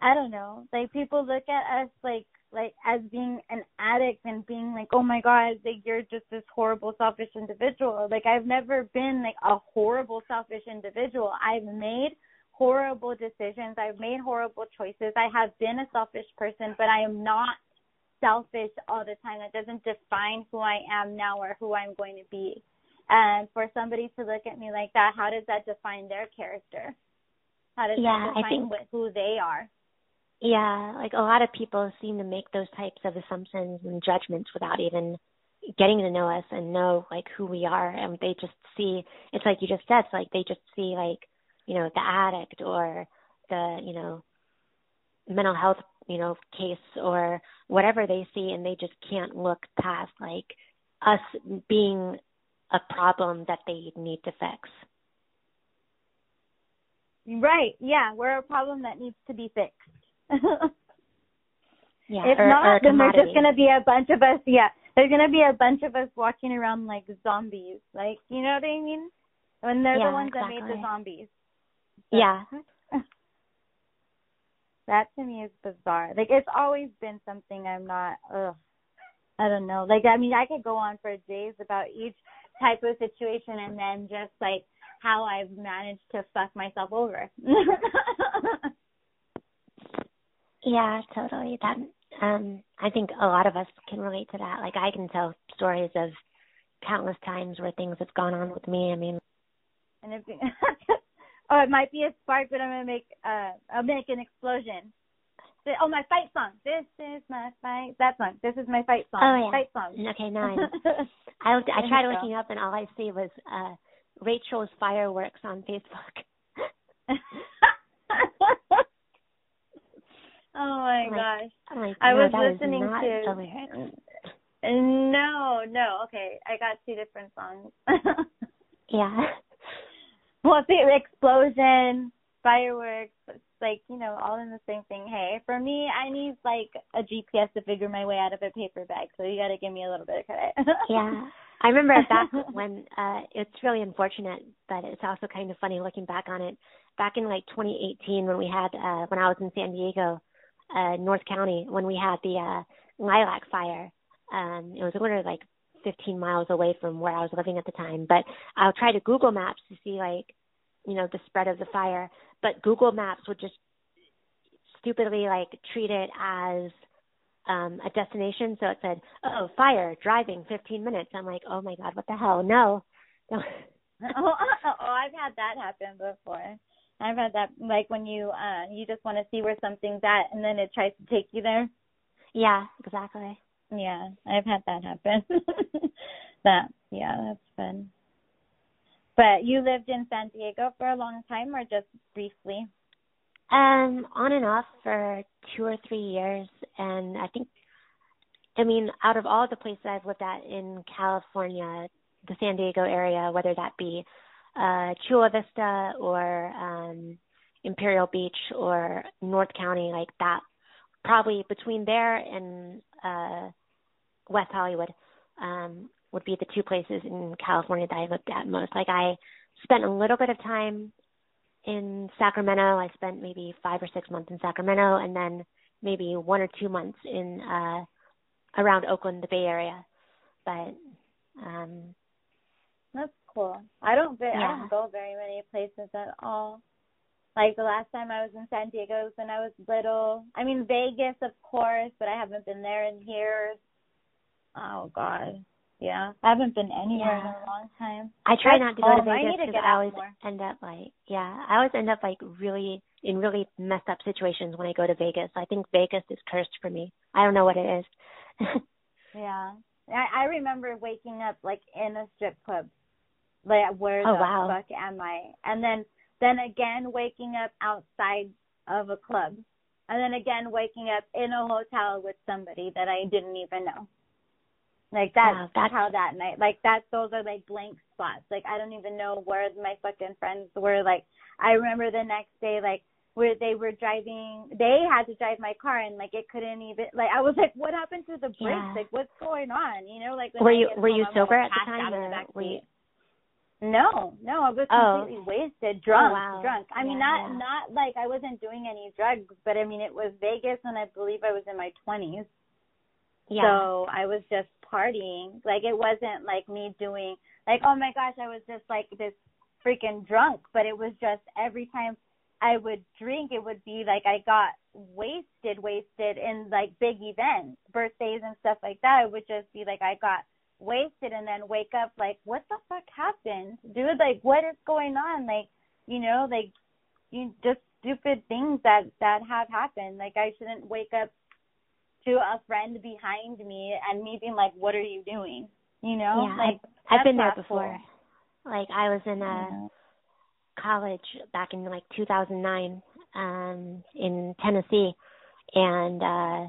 I don't know. Like people look at us like like as being an addict and being like, oh my god, like you're just this horrible, selfish individual. Like I've never been like a horrible, selfish individual. I've made horrible decisions. I've made horrible choices. I have been a selfish person, but I am not selfish all the time. That doesn't define who I am now or who I'm going to be. And for somebody to look at me like that, how does that define their character? How does Yeah, that I define think- what, who they are? Yeah, like a lot of people seem to make those types of assumptions and judgments without even getting to know us and know like who we are and they just see it's like you just said, it's like they just see like, you know, the addict or the, you know, mental health, you know, case or whatever they see and they just can't look past like us being a problem that they need to fix. Right. Yeah, we're a problem that needs to be fixed. Yeah. if or, not, or then there's just gonna be a bunch of us. Yeah, there's gonna be a bunch of us walking around like zombies. Like, you know what I mean? When they're Yeah, the ones that made the zombies. Yeah. That to me is bizarre. Like it's always been something I'm not. Ugh. I don't know. Like I mean, I could go on for days about each type of situation, and then just like how I've managed to fuck myself over. Yeah, totally. That um I think a lot of us can relate to that. Like I can tell stories of countless times where things have gone on with me. I mean, and if oh, it might be a spark, but I'm gonna make uh, I'll make an explosion. Oh, my fight song. This is my fight. That song. This is my fight song. Oh, yeah. Fight song. okay, no, I. I looked, I tried looking up and all I see was uh Rachel's fireworks on Facebook. oh my I'm gosh. Like, I no, was listening to- the. No, no. Okay, I got two different songs. Yeah. well, see, explosion, fireworks, like you know, all in the same thing. Hey, for me, I need like a GPS to figure my way out of a paper bag. So you got to give me a little bit of credit. Yeah. I remember back when uh it's really unfortunate, but it's also kind of funny looking back on it. Back in like 2018 when we had uh when I was in San Diego, uh North County, when we had the uh lilac fire. Um it was literally like 15 miles away from where I was living at the time, but I'll try to Google Maps to see like you know the spread of the fire, but Google Maps would just stupidly like treat it as um a destination. So it said oh fire driving 15 minutes. I'm like oh my god what the hell? No. No oh, oh, I've had that happen before. I've had that like when you uh you just want to see where something's at and then it tries to take you there. yeah exactly Yeah, I've had that happen. that yeah, that's fun. But you lived in San Diego for a long time or just briefly? Um, on and off for two or three years and I think I mean, out of all the places I've lived at in California, the San Diego area, whether that be uh Chula Vista or um Imperial Beach or North County like that, probably between there and uh West Hollywood, um, would be the two places in California that I lived at most. Like I spent a little bit of time in Sacramento. I spent maybe five or six months in Sacramento and then maybe one or two months in uh around Oakland, the Bay Area. But um cool. I don't yeah. I don't go very many places at all. Like the last time I was in San Diego was when I was little. I mean Vegas of course, but I haven't been there in years. Oh God. Yeah, I haven't been anywhere yeah. in a long time. I try That's not to go to Vegas because I, I always more. end up like, yeah, I always end up like really in really messed up situations when I go to Vegas. I think Vegas is cursed for me. I don't know what it is. yeah, I, I remember waking up like in a strip club, like where oh, the wow. fuck am I? And then then again waking up outside of a club, and then again waking up in a hotel with somebody that I didn't even know. Like that, wow, that's how that night, like that, those are like blank spots. Like I don't even know where my fucking friends were. Like I remember the next day, like where they were driving, they had to drive my car, and like it couldn't even. Like I was like, what happened to the brakes? Yeah. Like what's going on? You know, like were you were you sober at the time, or were you? No, no, I was oh. completely wasted, oh, drunk, oh, wow. drunk. I mean, not yeah. not like I wasn't doing any drugs, but I mean, it was Vegas, and I believe I was in my twenties. Yeah. So I was just partying. Like it wasn't like me doing like oh my gosh, I was just like this freaking drunk, but it was just every time I would drink it would be like I got wasted wasted in like big events, birthdays and stuff like that. It would just be like I got wasted and then wake up like what the fuck happened? Dude, like what is going on? Like, you know, like you just stupid things that that have happened. Like I shouldn't wake up to a friend behind me and me being like, "What are you doing?" You know, yeah, like I've, I've been there cool. before. Like I was in a college back in like 2009 um in Tennessee and uh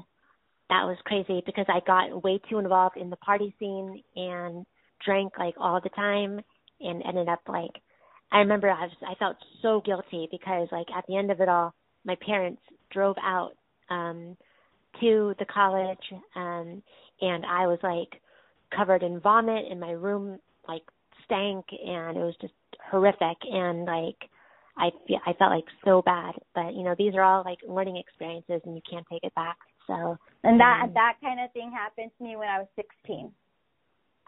that was crazy because I got way too involved in the party scene and drank like all the time and ended up like I remember I was I felt so guilty because like at the end of it all my parents drove out um to the college um and I was like covered in vomit and my room like stank and it was just horrific and like I feel I felt like so bad. But you know these are all like learning experiences and you can't take it back. So and that um, that kind of thing happened to me when I was 16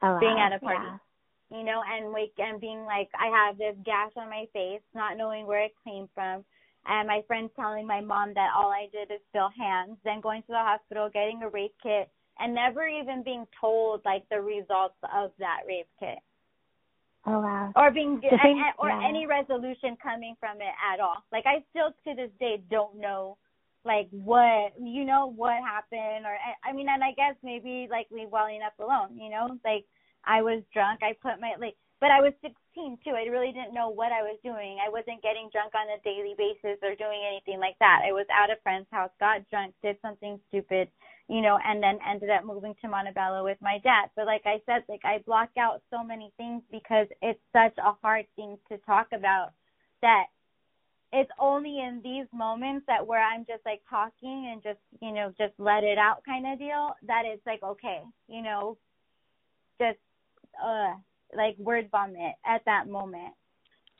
oh, being wow. at a party yeah. you know and wake and being like I have this gash on my face not knowing where it came from and my friends telling my mom that all I did is fill hands, then going to the hospital, getting a rape kit, and never even being told like the results of that rape kit. Oh wow. Or being thing, or yeah. any resolution coming from it at all. Like I still to this day don't know like what you know what happened or I mean and I guess maybe like me welling up alone, you know? Like I was drunk, I put my like but I was 16 too. I really didn't know what I was doing. I wasn't getting drunk on a daily basis or doing anything like that. I was at a friend's house, got drunk, did something stupid, you know, and then ended up moving to Montebello with my dad. But like I said, like I block out so many things because it's such a hard thing to talk about that it's only in these moments that where I'm just like talking and just, you know, just let it out kind of deal that it's like okay, you know, just uh like word vomit at that moment.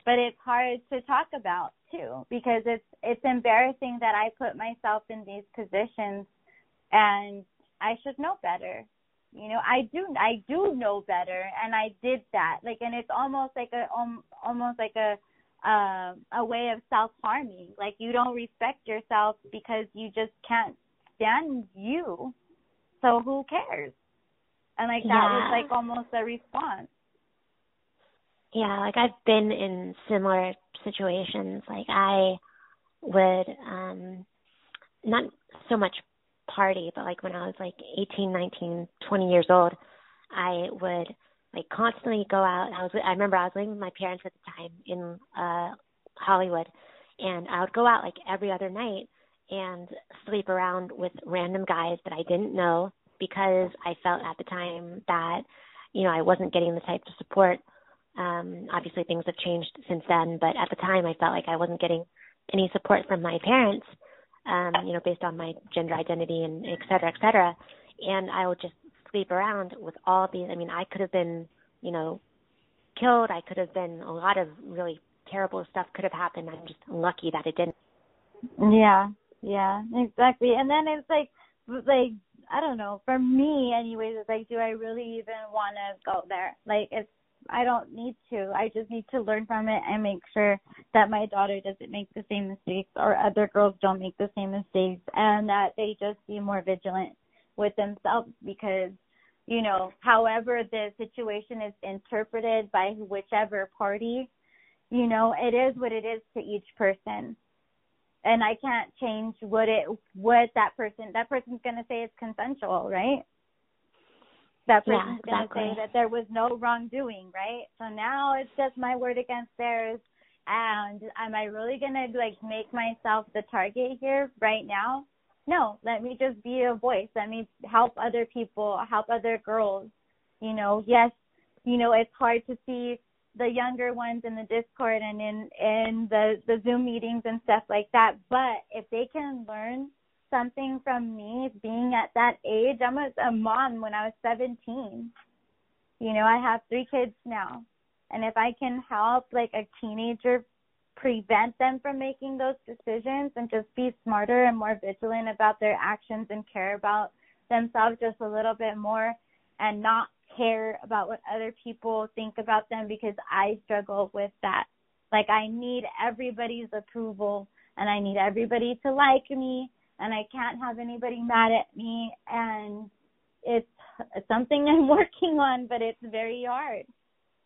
But it's hard to talk about too because it's it's embarrassing that I put myself in these positions and I should know better. You know, I do I do know better and I did that. Like and it's almost like a um, almost like a uh, a way of self harming. Like you don't respect yourself because you just can't stand you. So who cares? And like that yeah. was like almost a response yeah like i've been in similar situations like i would um not so much party but like when i was like eighteen nineteen twenty years old i would like constantly go out. I was I remember I was living with my parents at the time in uh Hollywood and I would go out like every other night and sleep around with random guys that I didn't know because I felt at the time that you know I wasn't getting the type of support um obviously things have changed since then but at the time I felt like I wasn't getting any support from my parents um you know based on my gender identity and et cetera et cetera and I would just sleep around with all these I mean I could have been you know killed I could have been a lot of really terrible stuff could have happened I'm just lucky that it didn't yeah yeah exactly and then it's like like I don't know. For me, anyways, it's like, do I really even want to go there? Like, it's I don't need to. I just need to learn from it and make sure that my daughter doesn't make the same mistakes or other girls don't make the same mistakes and that they just be more vigilant with themselves because you know, however the situation is interpreted by whichever party, you know, it is what it is to each person and I can't change what it what that person that person's gonna say it's consensual, right? That person's yeah, exactly. gonna say that there was no wrongdoing, right? So now it's just my word against theirs. And am I really gonna like make myself the target here right now? No, let me just be a voice. Let me help other people, help other girls. You know, yes, you know, it's hard to see the younger ones in the Discord and in in the the Zoom meetings and stuff like that. But if they can learn something from me being at that age, I'm a, a mom when I was 17. You know, I have three kids now. And if I can help like a teenager prevent them from making those decisions and just be smarter and more vigilant about their actions and care about themselves just a little bit more and not care about what other people think about them because I struggle with that. Like I need everybody's approval and I need everybody to like me and I can't have anybody mad at me and it's something I'm working on but it's very hard.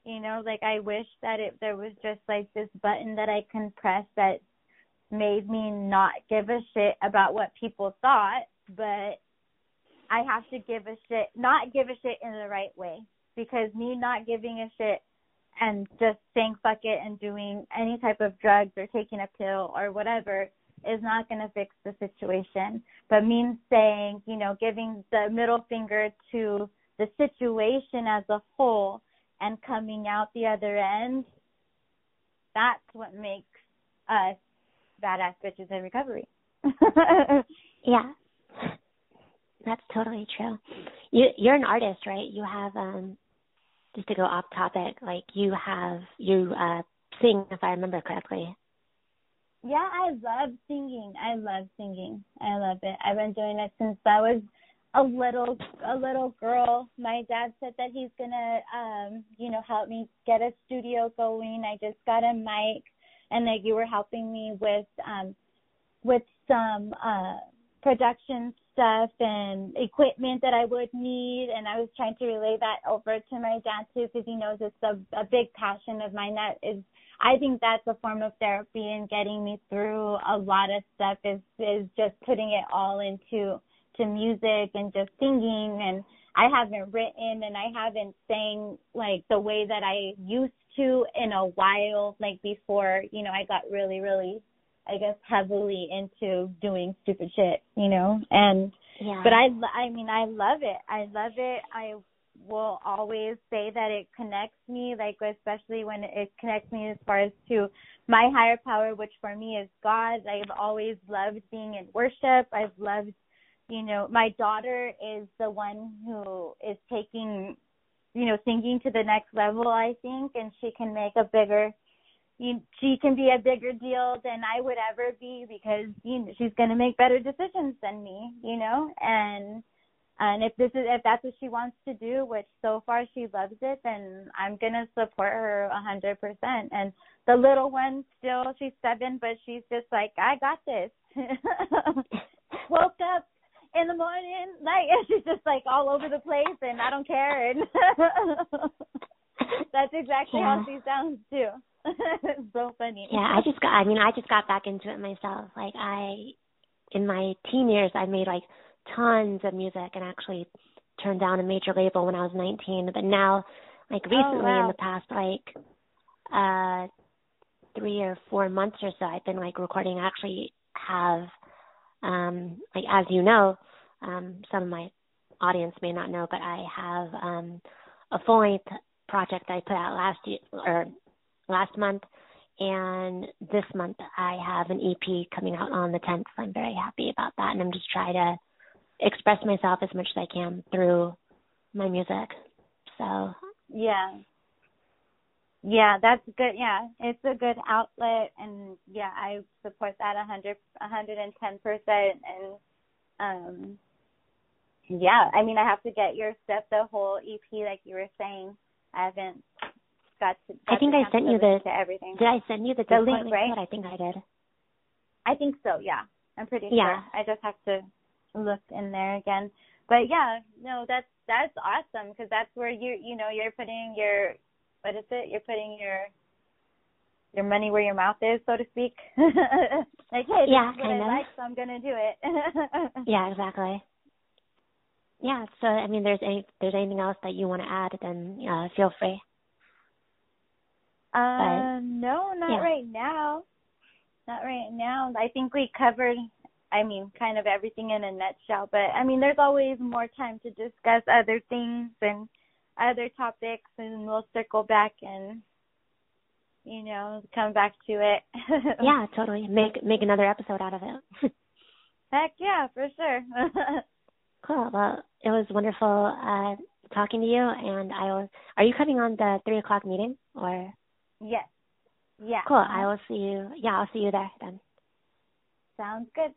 You know, like I wish that it there was just like this button that I can press that made me not give a shit about what people thought, but I have to give a shit, not give a shit in the right way. Because me not giving a shit and just saying fuck it and doing any type of drugs or taking a pill or whatever is not going to fix the situation. But me saying, you know, giving the middle finger to the situation as a whole and coming out the other end, that's what makes us badass bitches in recovery. yeah. That's totally true. You you're an artist, right? You have um just to go off topic, like you have you uh sing if I remember correctly. Yeah, I love singing. I love singing. I love it. I've been doing it since I was a little a little girl. My dad said that he's gonna um, you know, help me get a studio going. I just got a mic and that you were helping me with um with some uh production stuff and equipment that I would need. And I was trying to relay that over to my dad too, because he knows it's a, a big passion of mine. That is, I think that's a form of therapy and getting me through a lot of stuff is, is just putting it all into, to music and just singing. And I haven't written and I haven't sang like the way that I used to in a while, like before, you know, I got really, really I guess heavily into doing stupid shit, you know. And yeah. but I I mean I love it. I love it. I will always say that it connects me like especially when it connects me as far as to my higher power which for me is God. I've always loved being in worship. I've loved you know, my daughter is the one who is taking you know, singing to the next level, I think, and she can make a bigger you, she can be a bigger deal than I would ever be because you know, she's going to make better decisions than me, you know, and and if this is if that's what she wants to do, which so far she loves it, then I'm gonna support her a hundred percent. And the little one still she's seven, but she's just like, I got this. Woke up in the morning, like she's just like all over the place and I don't care and that's exactly yeah. how she sounds too. so funny. Yeah, I just got. I mean, I just got back into it myself. Like I, in my teen years, I made like tons of music and actually turned down a major label when I was 19. But now, Like recently, oh, wow. in the past like uh three or four months or so, I've been like recording. I actually have, um, like as you know, um, some of my audience may not know, but I have um a full length project I put out last year or last month and this month I have an EP coming out on the 10th. So I'm very happy about that, and I'm just trying to express myself as much as I can through my music. So yeah, yeah, that's good. Yeah, it's a good outlet, and yeah, I support that a hundred, a hundred and ten percent. And um, yeah, I mean, I have to get your stuff, the whole EP, like you were saying. I haven't got to. Got I think to I sent you the to everything. Did I send you the, the link, right? I think I did. I think so. Yeah, I'm pretty yeah. sure. I just have to look in there again. But yeah, no, that's that's awesome because that's where you you know you're putting your what is it? You're putting your your money where your mouth is, so to speak. like, hey, this yeah, is what kind I of. like, so I'm gonna do it. yeah, exactly. Yeah, so I mean, there's any there's anything else that you want to add, then uh, feel free. Uh, no, not yeah. right now. Not right now. I think we covered, I mean, kind of everything in a nutshell. But I mean, there's always more time to discuss other things and other topics, and we'll circle back and, you know, come back to it. yeah, totally. Make make another episode out of it. Heck yeah, for sure. cool. Well, it was wonderful uh talking to you, and I will. Are you coming on the three o'clock meeting or? Yes. Yeah. Cool. I will see you. Yeah, I'll see you there then. Sounds good.